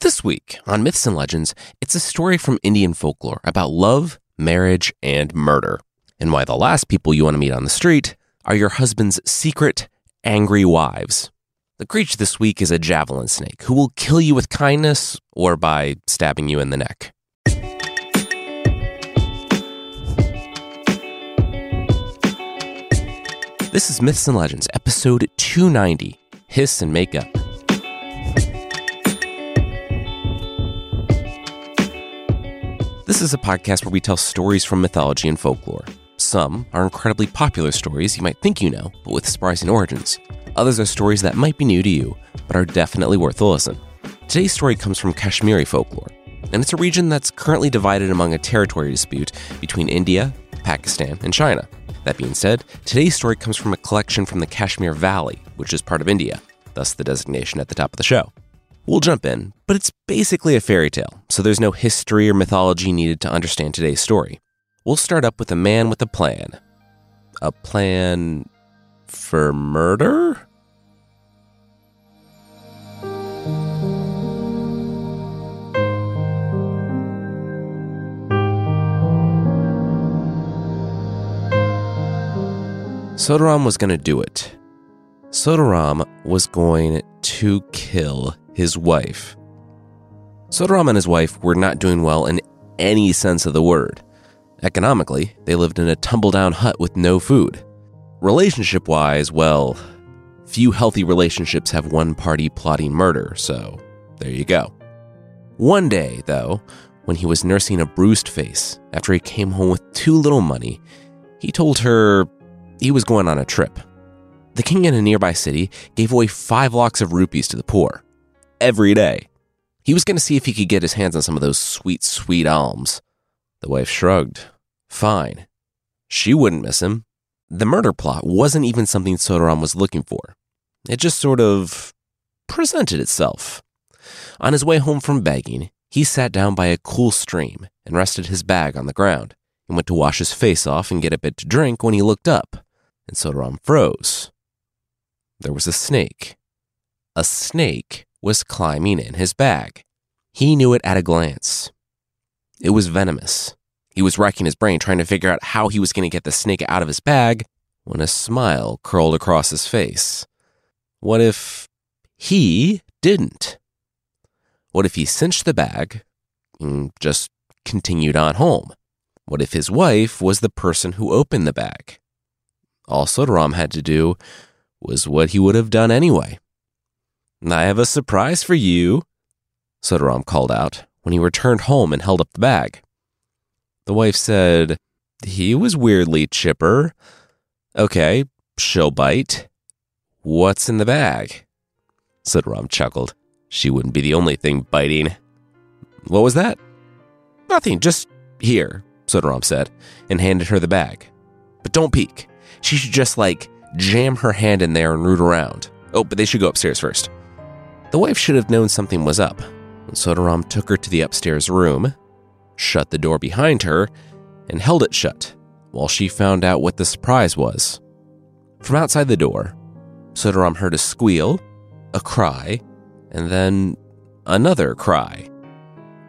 This week on Myths and Legends, it's a story from Indian folklore about love, marriage, and murder, and why the last people you want to meet on the street are your husband's secret, angry wives. The creature this week is a javelin snake who will kill you with kindness or by stabbing you in the neck. This is Myths and Legends, episode 290 Hiss and Makeup. This is a podcast where we tell stories from mythology and folklore. Some are incredibly popular stories you might think you know, but with surprising origins. Others are stories that might be new to you, but are definitely worth a listen. Today's story comes from Kashmiri folklore, and it's a region that's currently divided among a territory dispute between India, Pakistan, and China. That being said, today's story comes from a collection from the Kashmir Valley, which is part of India, thus the designation at the top of the show. We'll jump in, but it's basically a fairy tale, so there's no history or mythology needed to understand today's story. We'll start up with a man with a plan. A plan for murder? Sodaram was going to do it. Sodaram was going to kill his wife. Sodaram and his wife were not doing well in any sense of the word. Economically, they lived in a tumble down hut with no food. Relationship wise, well, few healthy relationships have one party plotting murder, so there you go. One day, though, when he was nursing a bruised face after he came home with too little money, he told her he was going on a trip. The king in a nearby city gave away five lakhs of rupees to the poor every day. He was going to see if he could get his hands on some of those sweet, sweet alms. The wife shrugged. Fine. She wouldn't miss him. The murder plot wasn't even something Sodaram was looking for. It just sort of presented itself. On his way home from begging, he sat down by a cool stream and rested his bag on the ground and went to wash his face off and get a bit to drink when he looked up and Sodaram froze. There was a snake. A snake was climbing in his bag. He knew it at a glance. It was venomous. He was racking his brain trying to figure out how he was going to get the snake out of his bag when a smile curled across his face. What if he didn't? What if he cinched the bag and just continued on home? What if his wife was the person who opened the bag? All Sodaram had to do was what he would have done anyway. I have a surprise for you, Sodaram called out when he returned home and held up the bag. The wife said, He was weirdly chipper. Okay, she'll bite. What's in the bag? Sodaram chuckled. She wouldn't be the only thing biting. What was that? Nothing, just here, Sodaram said, and handed her the bag. But don't peek. She should just like jam her hand in there and root around. Oh, but they should go upstairs first. The wife should have known something was up. Sodaram took her to the upstairs room, shut the door behind her, and held it shut while she found out what the surprise was. From outside the door, Sodaram heard a squeal, a cry, and then another cry.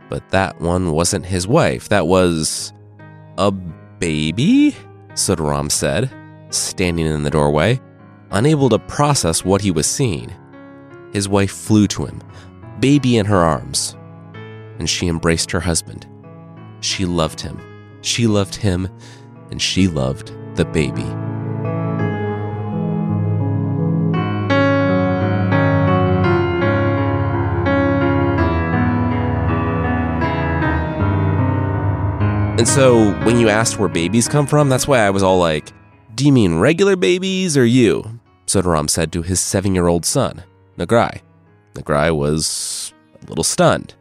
But that one wasn't his wife. That was a baby, Sodaram said standing in the doorway, unable to process what he was seeing. His wife flew to him, baby in her arms, and she embraced her husband. She loved him. She loved him, and she loved the baby. And so when you asked where babies come from, that's why I was all like, do you mean regular babies or you? Sodaram said to his seven year old son, Nagrai. Nagrai was a little stunned.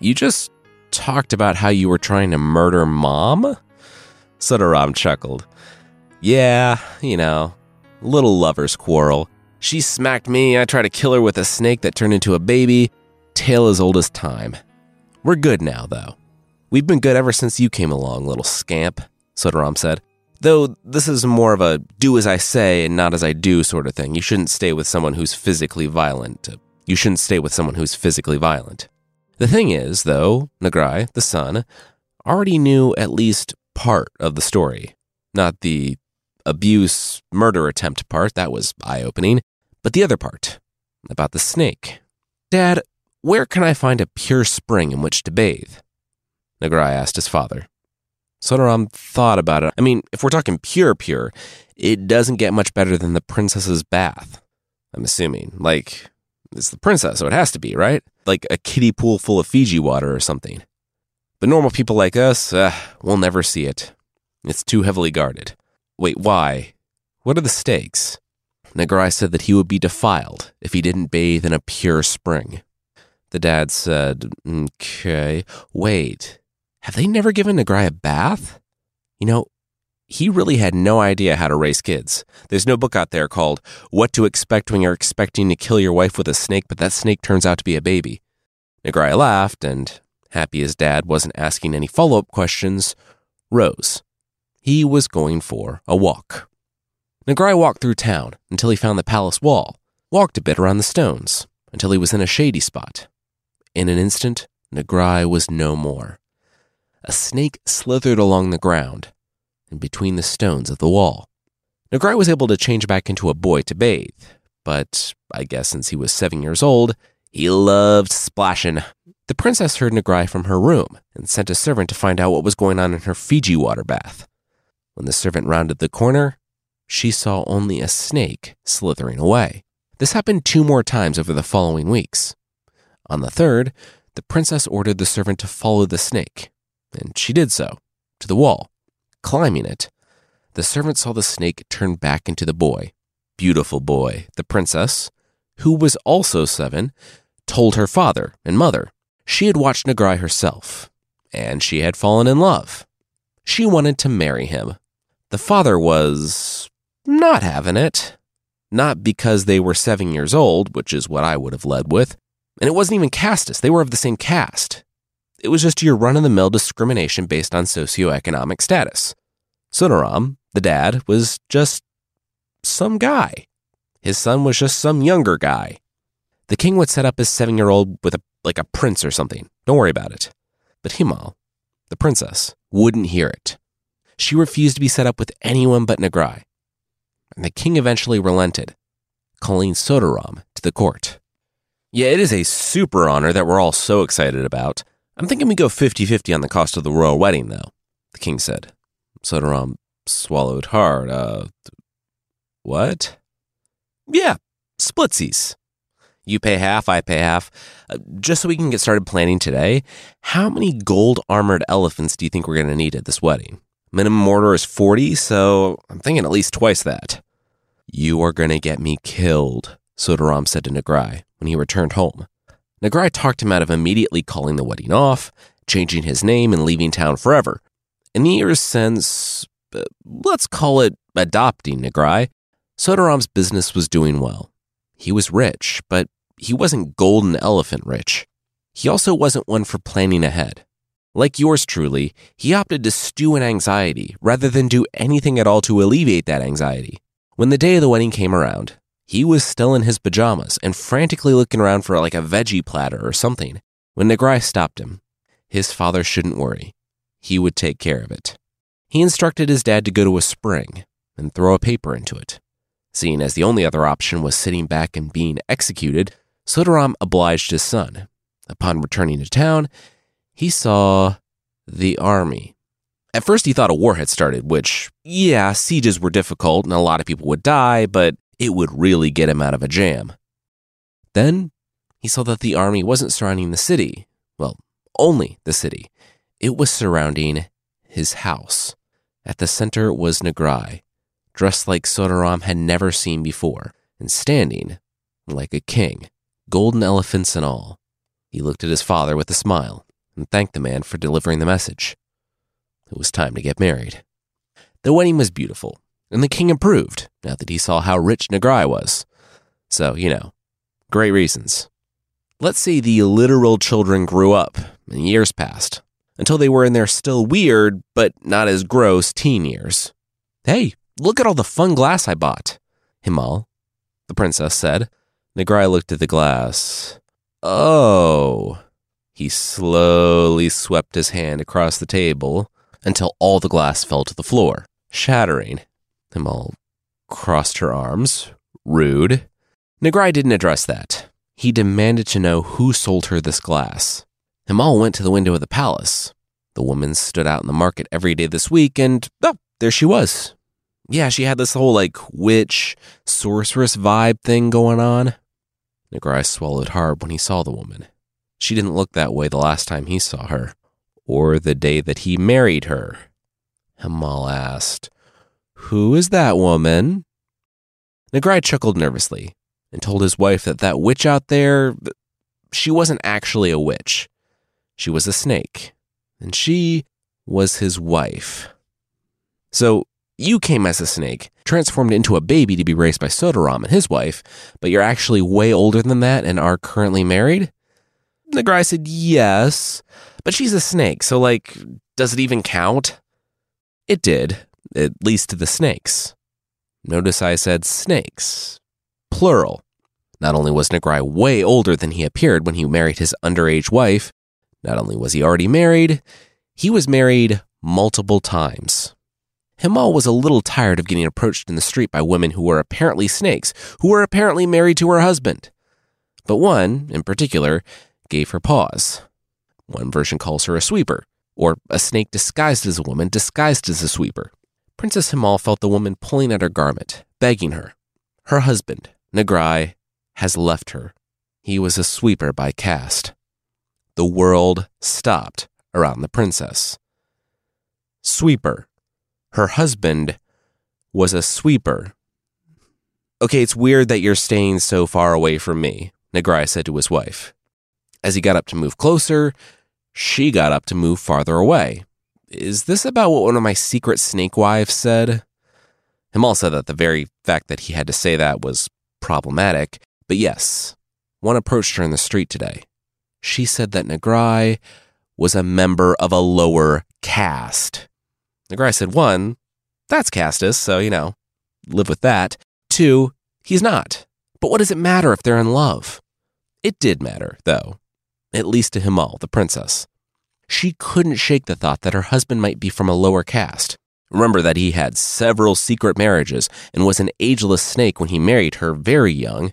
You just talked about how you were trying to murder mom? Sodaram chuckled. Yeah, you know, little lover's quarrel. She smacked me, I tried to kill her with a snake that turned into a baby. Tale as old as time. We're good now, though. We've been good ever since you came along, little scamp, Sodaram said. Though this is more of a do as I say and not as I do sort of thing. You shouldn't stay with someone who's physically violent You shouldn't stay with someone who's physically violent. The thing is, though, Nagrai, the son, already knew at least part of the story. Not the abuse, murder attempt part, that was eye opening, but the other part about the snake. Dad, where can I find a pure spring in which to bathe? Nagrai asked his father. Sodaram thought about it. I mean, if we're talking pure, pure, it doesn't get much better than the princess's bath. I'm assuming. Like, it's the princess, so it has to be, right? Like a kiddie pool full of Fiji water or something. But normal people like us, uh, we'll never see it. It's too heavily guarded. Wait, why? What are the stakes? Nagrai said that he would be defiled if he didn't bathe in a pure spring. The dad said, Okay, wait, have they never given Nagrai a bath? You know, he really had no idea how to raise kids. There's no book out there called What to Expect When You're Expecting to Kill Your Wife with a Snake, but that snake turns out to be a baby. Nagrai laughed, and, happy his dad wasn't asking any follow up questions, rose. He was going for a walk. Nagrai walked through town until he found the palace wall, walked a bit around the stones until he was in a shady spot. In an instant, Nagrai was no more. A snake slithered along the ground and between the stones of the wall. Nagrai was able to change back into a boy to bathe, but I guess since he was seven years old, he loved splashing. The princess heard Nagrai from her room and sent a servant to find out what was going on in her Fiji water bath. When the servant rounded the corner, she saw only a snake slithering away. This happened two more times over the following weeks. On the third, the princess ordered the servant to follow the snake, and she did so, to the wall. Climbing it, the servant saw the snake turn back into the boy. Beautiful boy, the princess, who was also seven, told her father and mother. She had watched Nagrai herself, and she had fallen in love. She wanted to marry him. The father was not having it. Not because they were seven years old, which is what I would have led with. And it wasn't even casteist, they were of the same caste. It was just your run of the mill discrimination based on socioeconomic status. Sodaram, the dad, was just some guy. His son was just some younger guy. The king would set up his seven year old with a, like a prince or something. Don't worry about it. But Himal, the princess, wouldn't hear it. She refused to be set up with anyone but Nagrai. And the king eventually relented, calling Sodaram to the court. Yeah, it is a super honor that we're all so excited about. I'm thinking we go 50 50 on the cost of the royal wedding, though, the king said. Sodaram swallowed hard. Uh, what? Yeah, splitsies. You pay half, I pay half. Uh, just so we can get started planning today, how many gold armored elephants do you think we're going to need at this wedding? Minimum order is 40, so I'm thinking at least twice that. You are going to get me killed, Sodaram said to Nagrai when he returned home. Nagrai talked him out of immediately calling the wedding off, changing his name, and leaving town forever. In the years since, uh, let's call it adopting Nagrai, Sodaram's business was doing well. He was rich, but he wasn't golden elephant rich. He also wasn't one for planning ahead. Like yours truly, he opted to stew in anxiety rather than do anything at all to alleviate that anxiety. When the day of the wedding came around, he was still in his pajamas and frantically looking around for like a veggie platter or something when Nagrai stopped him. His father shouldn't worry. He would take care of it. He instructed his dad to go to a spring and throw a paper into it. Seeing as the only other option was sitting back and being executed, Sodaram obliged his son. Upon returning to town, he saw the army. At first, he thought a war had started, which, yeah, sieges were difficult and a lot of people would die, but it would really get him out of a jam. Then he saw that the army wasn't surrounding the city, well, only the city. It was surrounding his house. At the center was Nagrai, dressed like Sodaram had never seen before, and standing like a king, golden elephants and all. He looked at his father with a smile and thanked the man for delivering the message. It was time to get married. The wedding was beautiful, and the king approved now that he saw how rich Nagrai was. So, you know, great reasons. Let's say the literal children grew up and years passed until they were in their still weird, but not as gross teen years. Hey, look at all the fun glass I bought, Himal, the princess said. Nagrai looked at the glass. Oh. He slowly swept his hand across the table until all the glass fell to the floor, shattering. Himal crossed her arms. Rude. Nagrai didn't address that. He demanded to know who sold her this glass. Himal went to the window of the palace. The woman stood out in the market every day this week, and oh, there she was. Yeah, she had this whole like witch, sorceress vibe thing going on. Nagrai swallowed hard when he saw the woman. She didn't look that way the last time he saw her, or the day that he married her. Himal asked, Who is that woman? Nagrai chuckled nervously and told his wife that that witch out there, she wasn't actually a witch. She was a snake, and she was his wife. So you came as a snake, transformed into a baby to be raised by Sodaram and his wife, but you're actually way older than that and are currently married? Nagrai said, Yes, but she's a snake, so, like, does it even count? It did, at least to the snakes. Notice I said snakes, plural. Not only was Nagrai way older than he appeared when he married his underage wife, not only was he already married, he was married multiple times. Himal was a little tired of getting approached in the street by women who were apparently snakes, who were apparently married to her husband. But one, in particular, gave her pause. One version calls her a sweeper, or a snake disguised as a woman disguised as a sweeper. Princess Himal felt the woman pulling at her garment, begging her. Her husband, Nagrai, has left her. He was a sweeper by caste. The world stopped around the princess. Sweeper. Her husband was a sweeper. Okay, it's weird that you're staying so far away from me, Nagrai said to his wife. As he got up to move closer, she got up to move farther away. Is this about what one of my secret snake wives said? Himal said that the very fact that he had to say that was problematic, but yes, one approached her in the street today. She said that Nagrai was a member of a lower caste. Nagrai said, one, that's casteist, so, you know, live with that. Two, he's not. But what does it matter if they're in love? It did matter, though, at least to Himal, the princess. She couldn't shake the thought that her husband might be from a lower caste. Remember that he had several secret marriages and was an ageless snake when he married her very young.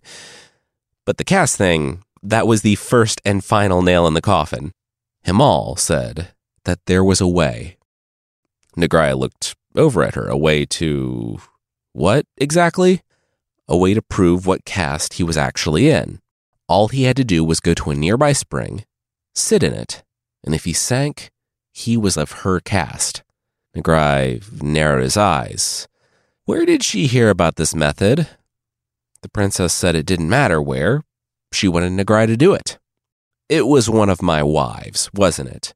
But the caste thing, that was the first and final nail in the coffin. Himal said that there was a way. Nagrai looked over at her, a way to. What exactly? A way to prove what caste he was actually in. All he had to do was go to a nearby spring, sit in it, and if he sank, he was of her caste. Nagrai narrowed his eyes. Where did she hear about this method? The princess said it didn't matter where. She wanted Nagrai to do it. It was one of my wives, wasn't it?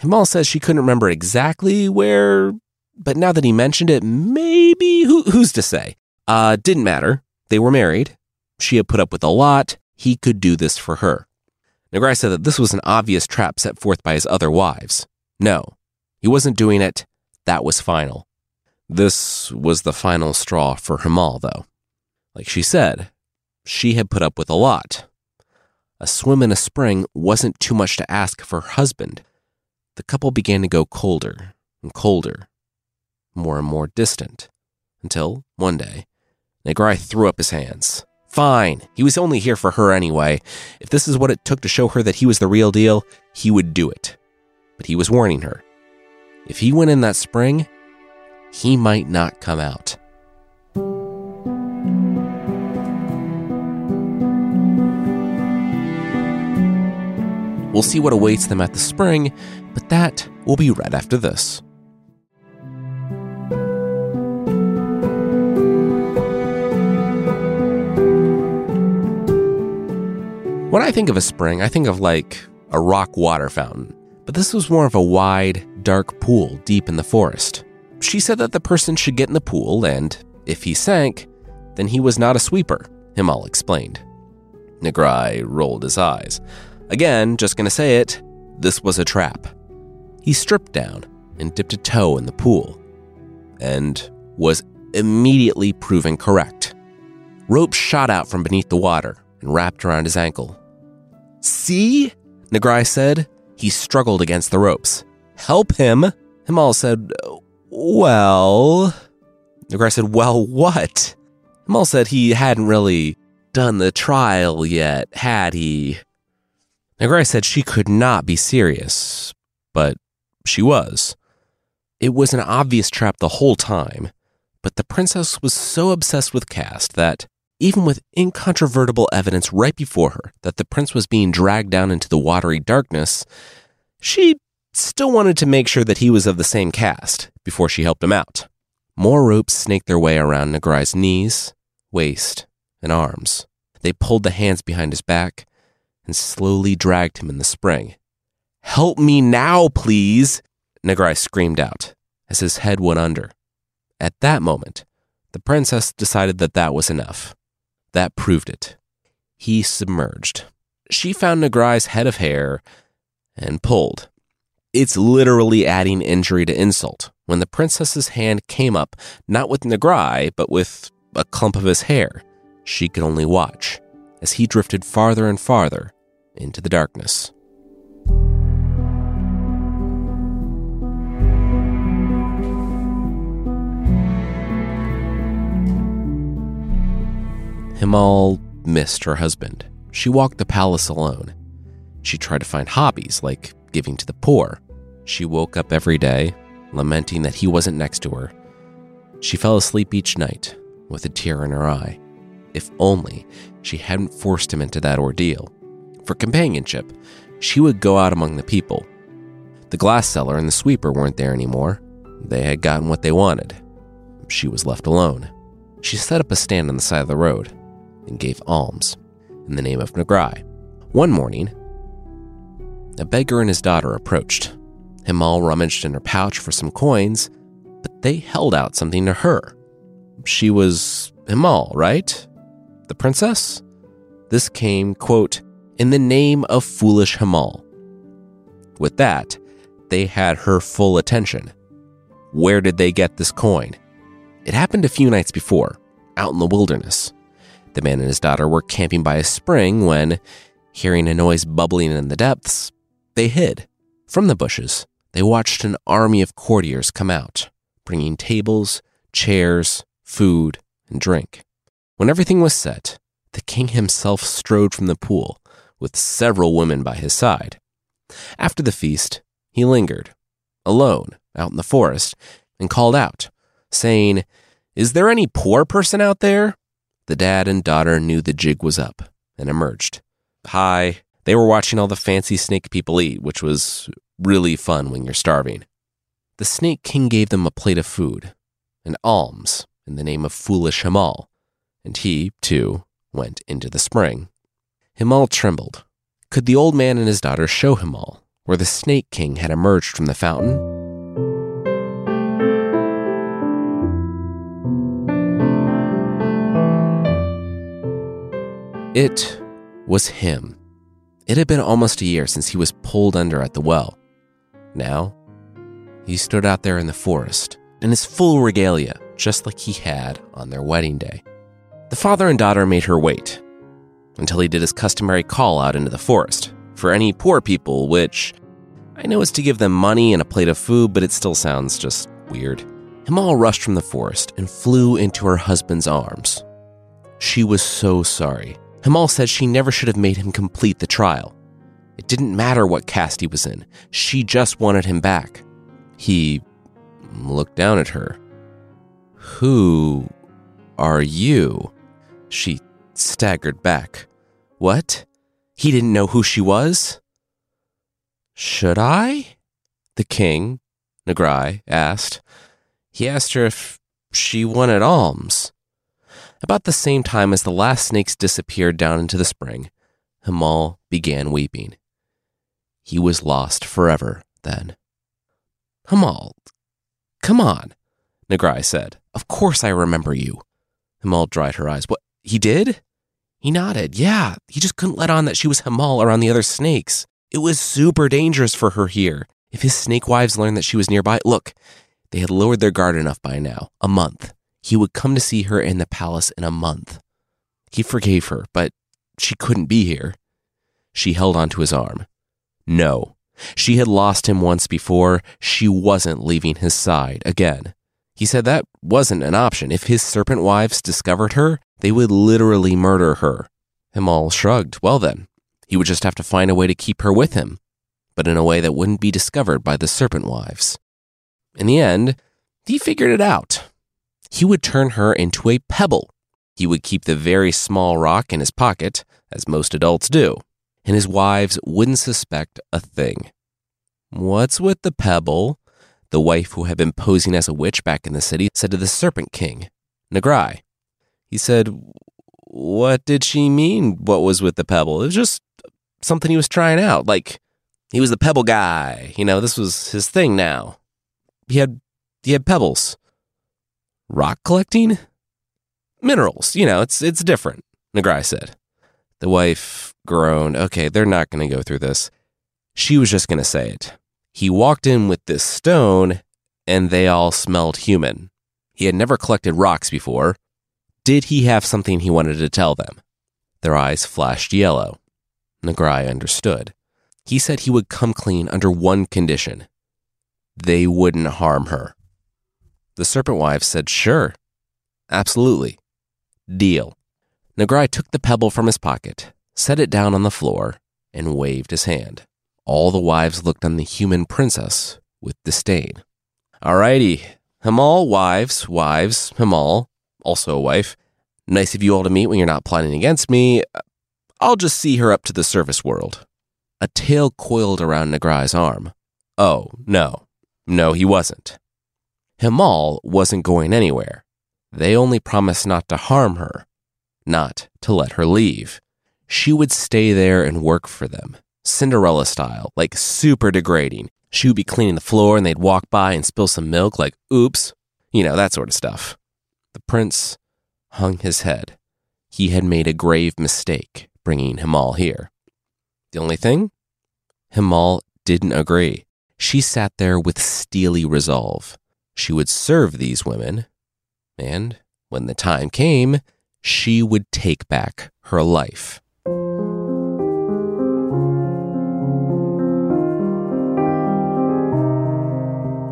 Himal says she couldn't remember exactly where, but now that he mentioned it, maybe who, who's to say? Uh, didn't matter. They were married. She had put up with a lot. He could do this for her. Nagrai said that this was an obvious trap set forth by his other wives. No, he wasn't doing it. That was final. This was the final straw for Himal, though. Like she said, she had put up with a lot. A swim in a spring wasn't too much to ask for her husband. The couple began to go colder and colder, more and more distant, until one day, Nagrai threw up his hands. Fine, he was only here for her anyway. If this is what it took to show her that he was the real deal, he would do it. But he was warning her. If he went in that spring, he might not come out. We'll see what awaits them at the spring, but that will be right after this. When I think of a spring, I think of like a rock water fountain, but this was more of a wide, dark pool deep in the forest. She said that the person should get in the pool, and if he sank, then he was not a sweeper, Himal explained. Nagrai rolled his eyes. Again, just gonna say it, this was a trap. He stripped down and dipped a toe in the pool, and was immediately proven correct. Ropes shot out from beneath the water, and wrapped around his ankle. See? Nagrai said. He struggled against the ropes. Help him? Himal said, Well. Nagrai said, Well, what? Himal said he hadn't really done the trial yet, had he? Nagrai said she could not be serious, but she was. It was an obvious trap the whole time, but the princess was so obsessed with caste that, even with incontrovertible evidence right before her that the prince was being dragged down into the watery darkness, she still wanted to make sure that he was of the same caste before she helped him out. More ropes snaked their way around Nagrai's knees, waist, and arms. They pulled the hands behind his back and slowly dragged him in the spring. Help me now, please, Nagrai screamed out as his head went under. At that moment, the princess decided that that was enough. That proved it. He submerged. She found Nagrai's head of hair and pulled. It's literally adding injury to insult when the princess's hand came up, not with Nagrai, but with a clump of his hair. She could only watch as he drifted farther and farther into the darkness. Himal missed her husband. She walked the palace alone. She tried to find hobbies like giving to the poor. She woke up every day, lamenting that he wasn't next to her. She fell asleep each night with a tear in her eye. If only she hadn't forced him into that ordeal. For companionship, she would go out among the people. The glass seller and the sweeper weren't there anymore. They had gotten what they wanted. She was left alone. She set up a stand on the side of the road and gave alms in the name of Nagrai. One morning, a beggar and his daughter approached. Himal rummaged in her pouch for some coins, but they held out something to her. She was Himal, right? The princess? This came, quote, in the name of foolish Himal. With that, they had her full attention. Where did they get this coin? It happened a few nights before, out in the wilderness. The man and his daughter were camping by a spring when, hearing a noise bubbling in the depths, they hid. From the bushes, they watched an army of courtiers come out, bringing tables, chairs, food, and drink. When everything was set, the king himself strode from the pool, with several women by his side. After the feast, he lingered, alone, out in the forest, and called out, saying, Is there any poor person out there? The dad and daughter knew the jig was up and emerged. Hi. They were watching all the fancy snake people eat, which was really fun when you're starving. The Snake King gave them a plate of food, an alms in the name of foolish Himal, and he, too, went into the spring. Himal trembled. Could the old man and his daughter show Himal where the Snake King had emerged from the fountain? It was him. It had been almost a year since he was pulled under at the well. Now, he stood out there in the forest in his full regalia, just like he had on their wedding day. The father and daughter made her wait until he did his customary call out into the forest for any poor people, which I know is to give them money and a plate of food, but it still sounds just weird. Himal rushed from the forest and flew into her husband's arms. She was so sorry. Himal said she never should have made him complete the trial. It didn't matter what caste he was in, she just wanted him back. He looked down at her. Who are you? She staggered back. What? He didn't know who she was? Should I? The king, Nagrai, asked. He asked her if she wanted alms. About the same time as the last snakes disappeared down into the spring, Himal began weeping. He was lost forever then. Himal, come on, Nagrai said. Of course I remember you. Himal dried her eyes. What, he did? He nodded. Yeah, he just couldn't let on that she was Himal around the other snakes. It was super dangerous for her here. If his snake wives learned that she was nearby, look, they had lowered their guard enough by now. A month. He would come to see her in the palace in a month. He forgave her, but she couldn't be here. She held onto his arm. No. She had lost him once before. She wasn't leaving his side again. He said that wasn't an option. If his serpent wives discovered her, they would literally murder her. Himal shrugged. Well, then, he would just have to find a way to keep her with him, but in a way that wouldn't be discovered by the serpent wives. In the end, he figured it out. He would turn her into a pebble. He would keep the very small rock in his pocket, as most adults do, and his wives wouldn't suspect a thing. What's with the pebble? The wife who had been posing as a witch back in the city said to the Serpent King, Nagrai. He said, What did she mean? What was with the pebble? It was just something he was trying out. Like, he was the pebble guy. You know, this was his thing now. He had, he had pebbles. Rock collecting? Minerals. You know, it's, it's different, Nagrai said. The wife groaned. Okay, they're not going to go through this. She was just going to say it. He walked in with this stone, and they all smelled human. He had never collected rocks before. Did he have something he wanted to tell them? Their eyes flashed yellow. Nagrai understood. He said he would come clean under one condition they wouldn't harm her. The serpent wives said, Sure, absolutely. Deal. Nagrai took the pebble from his pocket, set it down on the floor, and waved his hand. All the wives looked on the human princess with disdain. Alrighty, Himal, wives, wives, Himal, also a wife. Nice of you all to meet when you're not plotting against me. I'll just see her up to the service world. A tail coiled around Nagrai's arm. Oh, no. No, he wasn't. Himal wasn't going anywhere. They only promised not to harm her, not to let her leave. She would stay there and work for them, Cinderella style, like super degrading. She would be cleaning the floor and they'd walk by and spill some milk, like, oops, you know, that sort of stuff. The prince hung his head. He had made a grave mistake bringing Himal here. The only thing? Himal didn't agree. She sat there with steely resolve. She would serve these women, and when the time came, she would take back her life.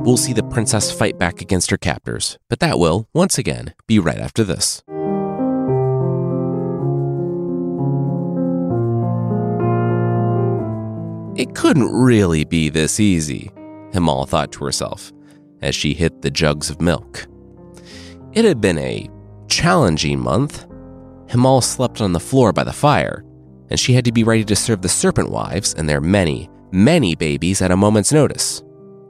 We'll see the princess fight back against her captors, but that will, once again, be right after this. It couldn't really be this easy, Himal thought to herself as she hit the jugs of milk. It had been a challenging month. Himal slept on the floor by the fire, and she had to be ready to serve the serpent wives and their many, many babies at a moment's notice.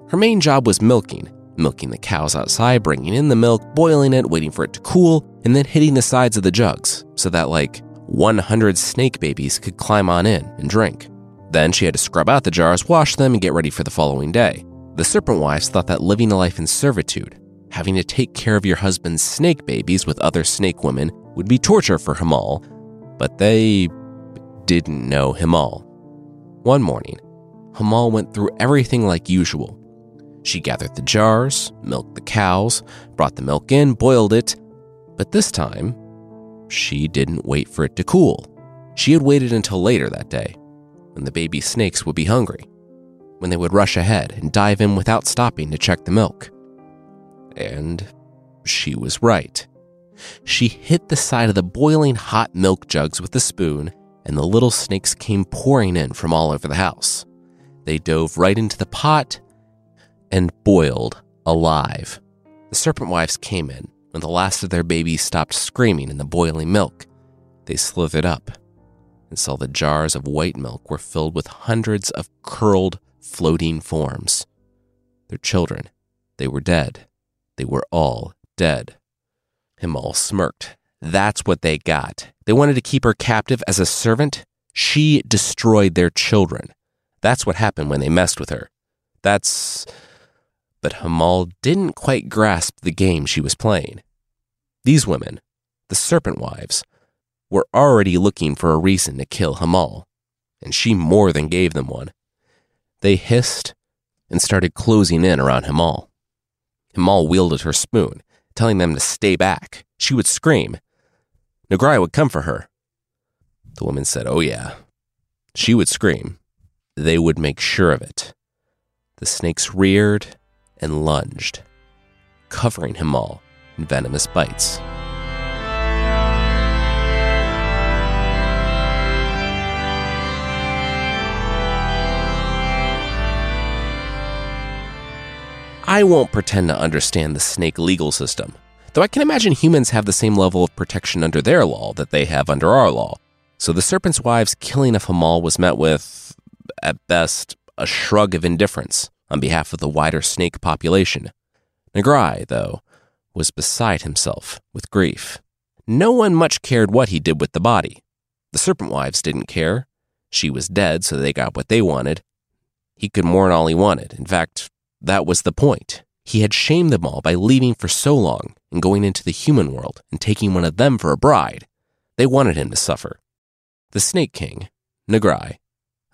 Her main job was milking, milking the cows outside, bringing in the milk, boiling it, waiting for it to cool, and then hitting the sides of the jugs so that like 100 snake babies could climb on in and drink. Then she had to scrub out the jars, wash them, and get ready for the following day. The serpent wives thought that living a life in servitude, having to take care of your husband's snake babies with other snake women, would be torture for Himal, but they didn't know Himal. One morning, Himal went through everything like usual she gathered the jars, milked the cows, brought the milk in, boiled it, but this time, she didn't wait for it to cool. She had waited until later that day, when the baby snakes would be hungry, when they would rush ahead and dive in without stopping to check the milk. And she was right. She hit the side of the boiling hot milk jugs with a spoon, and the little snakes came pouring in from all over the house. They dove right into the pot and boiled alive. The serpent wives came in when the last of their babies stopped screaming in the boiling milk. They slithered up and saw the jars of white milk were filled with hundreds of curled, floating forms. Their children, they were dead. They were all dead. Himal smirked. That's what they got. They wanted to keep her captive as a servant. She destroyed their children. That's what happened when they messed with her. That's but Himal didn't quite grasp the game she was playing. These women, the serpent wives, were already looking for a reason to kill Himal, and she more than gave them one. They hissed and started closing in around Himal. Himal wielded her spoon, telling them to stay back. She would scream. Nagrai would come for her. The woman said, Oh, yeah. She would scream. They would make sure of it. The snakes reared and lunged, covering Himal in venomous bites. I won't pretend to understand the snake legal system, though I can imagine humans have the same level of protection under their law that they have under our law. So the serpent's wives' killing of Himal was met with, at best, a shrug of indifference on behalf of the wider snake population. Nagrai, though, was beside himself with grief. No one much cared what he did with the body. The serpent wives didn't care. She was dead, so they got what they wanted. He could mourn all he wanted. In fact, that was the point. He had shamed them all by leaving for so long and going into the human world and taking one of them for a bride. They wanted him to suffer. The Snake King, Nagrai,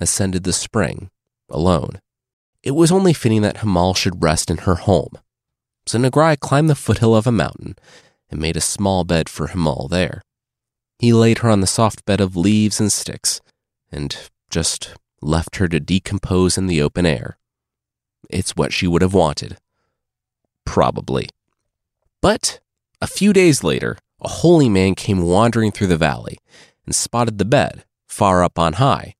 ascended the spring alone. It was only fitting that Himal should rest in her home. So Nagrai climbed the foothill of a mountain and made a small bed for Himal there. He laid her on the soft bed of leaves and sticks and just left her to decompose in the open air. It's what she would have wanted. Probably. But a few days later, a holy man came wandering through the valley and spotted the bed far up on high.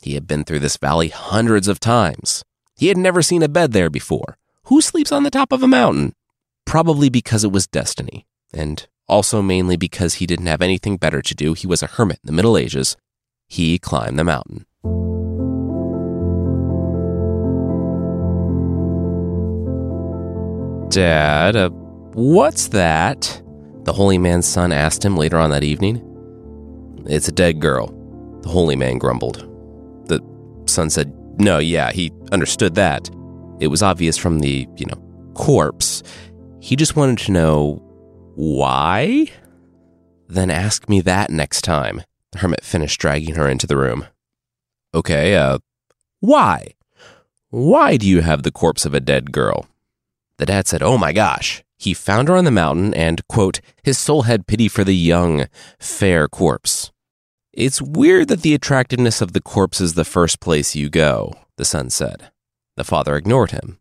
He had been through this valley hundreds of times. He had never seen a bed there before. Who sleeps on the top of a mountain? Probably because it was destiny, and also mainly because he didn't have anything better to do. He was a hermit in the Middle Ages. He climbed the mountain. Dad, uh, what's that? The holy man's son asked him later on that evening. It's a dead girl, the holy man grumbled. The son said, No, yeah, he understood that. It was obvious from the, you know, corpse. He just wanted to know why? Then ask me that next time. The hermit finished dragging her into the room. Okay, uh, why? Why do you have the corpse of a dead girl? The dad said, Oh my gosh. He found her on the mountain and, quote, his soul had pity for the young, fair corpse. It's weird that the attractiveness of the corpse is the first place you go, the son said. The father ignored him,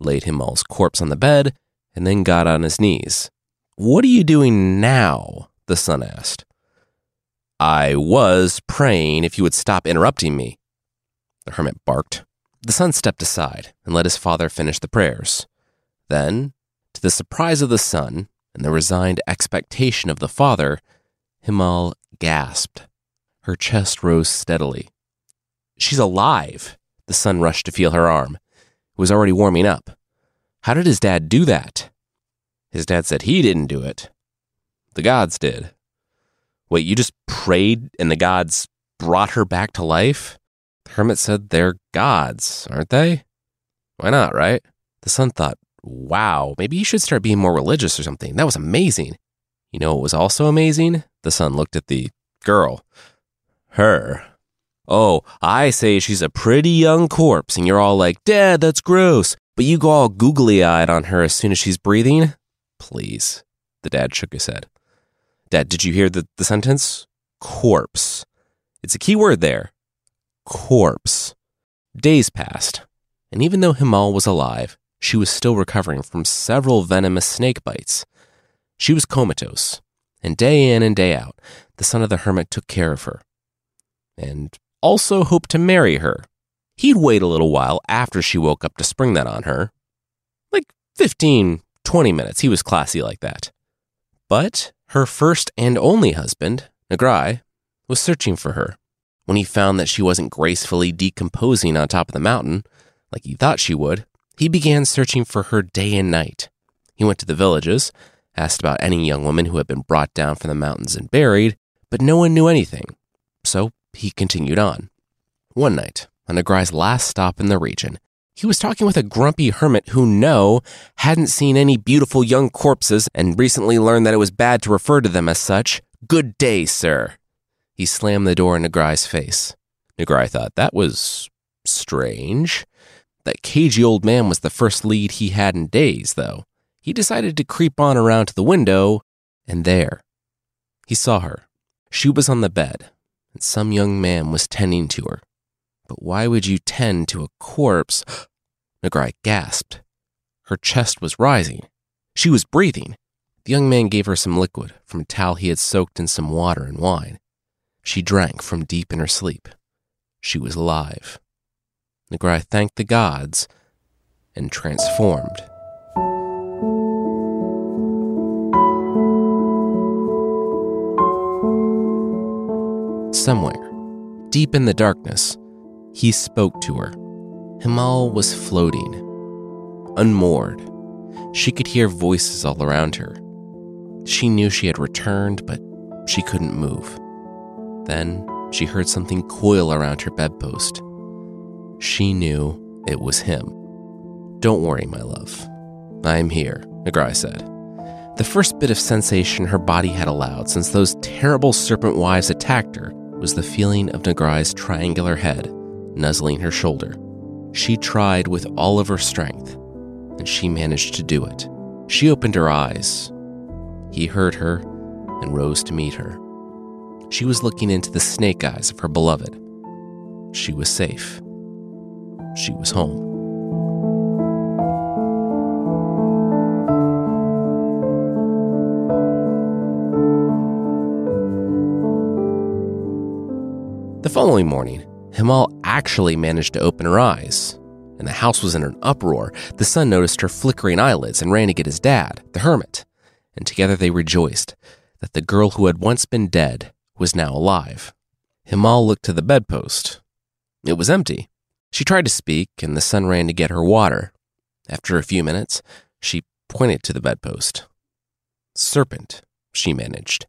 laid Himal's corpse on the bed, and then got on his knees. What are you doing now? the son asked. I was praying if you would stop interrupting me. The hermit barked. The son stepped aside and let his father finish the prayers. Then, to the surprise of the son and the resigned expectation of the father, Himal gasped. Her chest rose steadily. She's alive! The son rushed to feel her arm. It was already warming up. How did his dad do that? His dad said he didn't do it. The gods did. Wait, you just prayed and the gods brought her back to life? The hermit said they're gods, aren't they? Why not, right? The son thought, wow, maybe you should start being more religious or something. That was amazing. You know what was also amazing? The son looked at the girl. Her. Oh, I say she's a pretty young corpse, and you're all like, Dad, that's gross. But you go all googly eyed on her as soon as she's breathing? Please. The dad shook his head. Dad, did you hear the, the sentence? Corpse. It's a key word there. Corpse. Days passed, and even though Himal was alive, she was still recovering from several venomous snake bites. She was comatose, and day in and day out, the son of the hermit took care of her, and also hoped to marry her. He'd wait a little while after she woke up to spring that on her. Like 15, 20 minutes, he was classy like that. But her first and only husband, Nagrai, was searching for her. When he found that she wasn't gracefully decomposing on top of the mountain, like he thought she would, he began searching for her day and night. He went to the villages, asked about any young woman who had been brought down from the mountains and buried, but no one knew anything. So he continued on. One night, on Nagrai's last stop in the region, he was talking with a grumpy hermit who, no, hadn't seen any beautiful young corpses and recently learned that it was bad to refer to them as such. Good day, sir. He slammed the door in Nagrai's face. Nagrai thought that was strange. That cagey old man was the first lead he had in days, though. He decided to creep on around to the window, and there, he saw her. She was on the bed, and some young man was tending to her. But why would you tend to a corpse? Nagrai gasped. Her chest was rising. She was breathing. The young man gave her some liquid from a towel he had soaked in some water and wine. She drank from deep in her sleep. She was alive. Nagrai thanked the gods and transformed. Somewhere, deep in the darkness, he spoke to her. Himal was floating, unmoored. She could hear voices all around her. She knew she had returned, but she couldn't move. Then she heard something coil around her bedpost. She knew it was him. Don't worry, my love. I am here, Nagrai said. The first bit of sensation her body had allowed since those terrible serpent wives attacked her was the feeling of Nagrai's triangular head nuzzling her shoulder. She tried with all of her strength, and she managed to do it. She opened her eyes. He heard her and rose to meet her. She was looking into the snake eyes of her beloved. She was safe. She was home. The following morning, Himal actually managed to open her eyes, and the house was in an uproar. The son noticed her flickering eyelids and ran to get his dad, the hermit, and together they rejoiced that the girl who had once been dead was now alive. Himal looked to the bedpost. It was empty. She tried to speak, and the son ran to get her water. After a few minutes, she pointed to the bedpost. Serpent, she managed.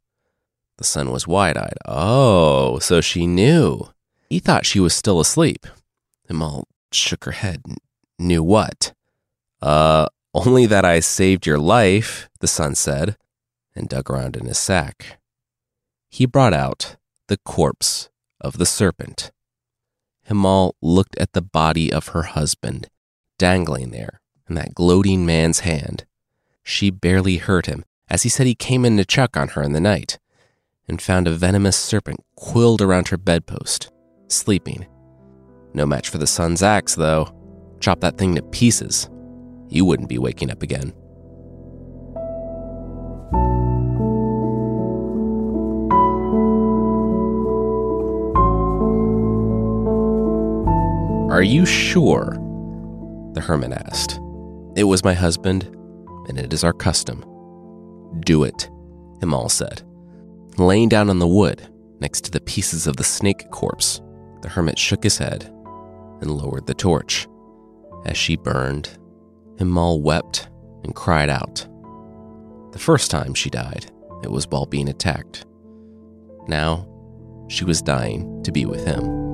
The son was wide eyed. Oh, so she knew. He thought she was still asleep. Himal shook her head. Knew what? Uh, only that I saved your life, the son said, and dug around in his sack. He brought out the corpse of the serpent. Himal looked at the body of her husband, dangling there in that gloating man's hand. She barely heard him as he said he came in to check on her in the night and found a venomous serpent coiled around her bedpost, sleeping. No match for the son's axe, though. Chop that thing to pieces. You wouldn't be waking up again. Are you sure? The hermit asked. It was my husband, and it is our custom. Do it, Himal said. Laying down on the wood next to the pieces of the snake corpse, the hermit shook his head and lowered the torch. As she burned, Himal wept and cried out. The first time she died, it was while being attacked. Now, she was dying to be with him.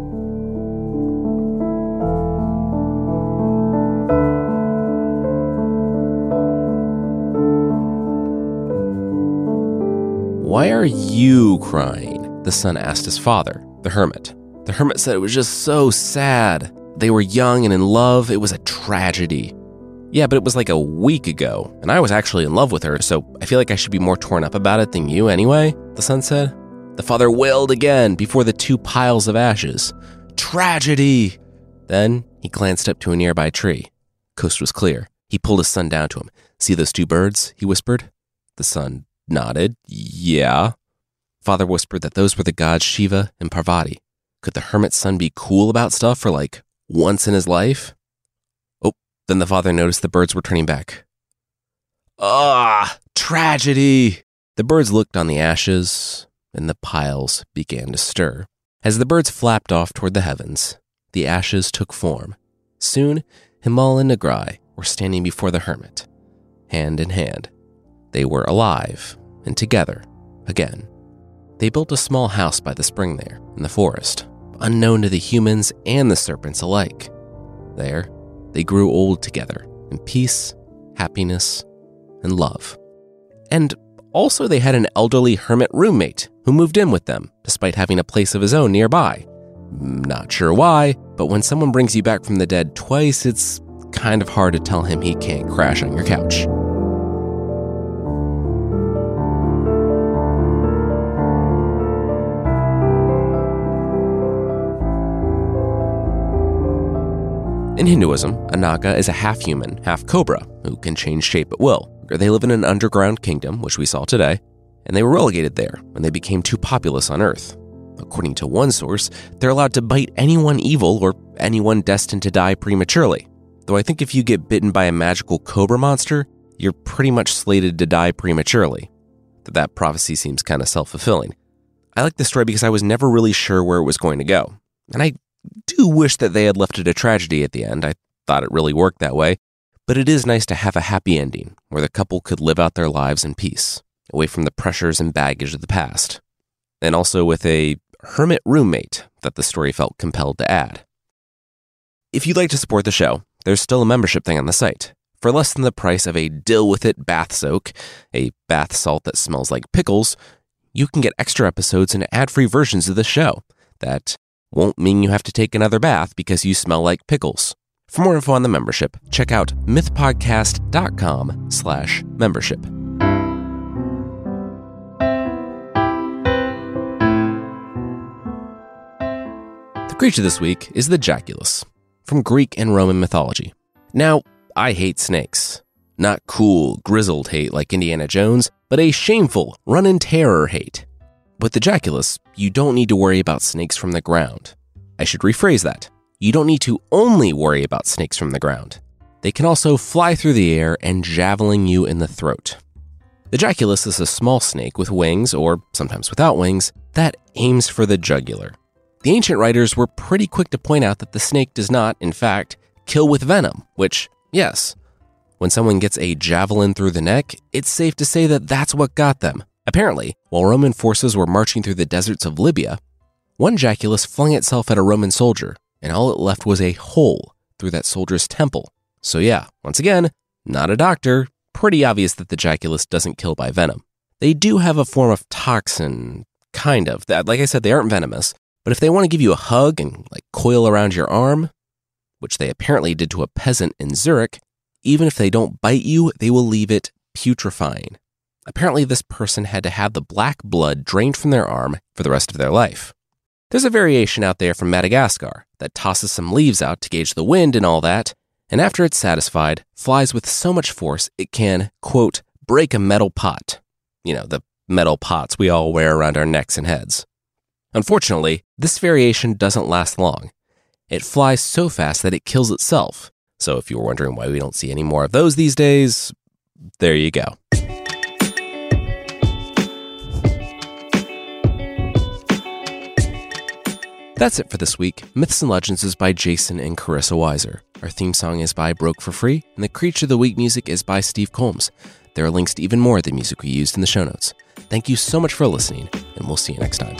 Why are you crying? The son asked his father, the hermit. The hermit said it was just so sad. They were young and in love. It was a tragedy. Yeah, but it was like a week ago, and I was actually in love with her, so I feel like I should be more torn up about it than you anyway, the son said. The father wailed again before the two piles of ashes. Tragedy! Then he glanced up to a nearby tree. Coast was clear. He pulled his son down to him. See those two birds? he whispered. The son nodded. Yeah. Father whispered that those were the gods Shiva and Parvati. Could the hermit's son be cool about stuff for like once in his life? Oh, then the father noticed the birds were turning back. Ah, tragedy! The birds looked on the ashes, and the piles began to stir. As the birds flapped off toward the heavens, the ashes took form. Soon, Himal and Nagrai were standing before the hermit, hand in hand. They were alive and together again. They built a small house by the spring there in the forest, unknown to the humans and the serpents alike. There, they grew old together in peace, happiness, and love. And also, they had an elderly hermit roommate who moved in with them, despite having a place of his own nearby. Not sure why, but when someone brings you back from the dead twice, it's kind of hard to tell him he can't crash on your couch. In Hinduism, a Naga is a half human, half cobra who can change shape at will. They live in an underground kingdom, which we saw today, and they were relegated there when they became too populous on Earth. According to one source, they're allowed to bite anyone evil or anyone destined to die prematurely. Though I think if you get bitten by a magical cobra monster, you're pretty much slated to die prematurely. That prophecy seems kind of self fulfilling. I like this story because I was never really sure where it was going to go. And I do wish that they had left it a tragedy at the end. I thought it really worked that way. But it is nice to have a happy ending where the couple could live out their lives in peace, away from the pressures and baggage of the past. And also with a hermit roommate that the story felt compelled to add. If you'd like to support the show, there's still a membership thing on the site. For less than the price of a Dill With It bath soak, a bath salt that smells like pickles, you can get extra episodes and ad free versions of the show that won't mean you have to take another bath because you smell like pickles. For more info on the membership, check out mythpodcast.com slash membership. The creature this week is the Jaculus, from Greek and Roman mythology. Now, I hate snakes. Not cool, grizzled hate like Indiana Jones, but a shameful, run in terror hate. With the Jaculus, you don't need to worry about snakes from the ground. I should rephrase that. You don't need to only worry about snakes from the ground. They can also fly through the air and javelin you in the throat. The Jaculus is a small snake with wings, or sometimes without wings, that aims for the jugular. The ancient writers were pretty quick to point out that the snake does not, in fact, kill with venom, which, yes, when someone gets a javelin through the neck, it's safe to say that that's what got them. Apparently, while Roman forces were marching through the deserts of Libya, one Jaculus flung itself at a Roman soldier, and all it left was a hole through that soldier's temple. So, yeah, once again, not a doctor, pretty obvious that the Jaculus doesn't kill by venom. They do have a form of toxin, kind of. That, like I said, they aren't venomous, but if they want to give you a hug and like coil around your arm, which they apparently did to a peasant in Zurich, even if they don't bite you, they will leave it putrefying. Apparently, this person had to have the black blood drained from their arm for the rest of their life. There's a variation out there from Madagascar that tosses some leaves out to gauge the wind and all that, and after it's satisfied, flies with so much force it can, quote, break a metal pot. You know, the metal pots we all wear around our necks and heads. Unfortunately, this variation doesn't last long. It flies so fast that it kills itself. So if you were wondering why we don't see any more of those these days, there you go. That's it for this week. Myths and Legends is by Jason and Carissa Weiser. Our theme song is by Broke for Free, and the Creature of the Week music is by Steve Combs. There are links to even more of the music we used in the show notes. Thank you so much for listening, and we'll see you next time.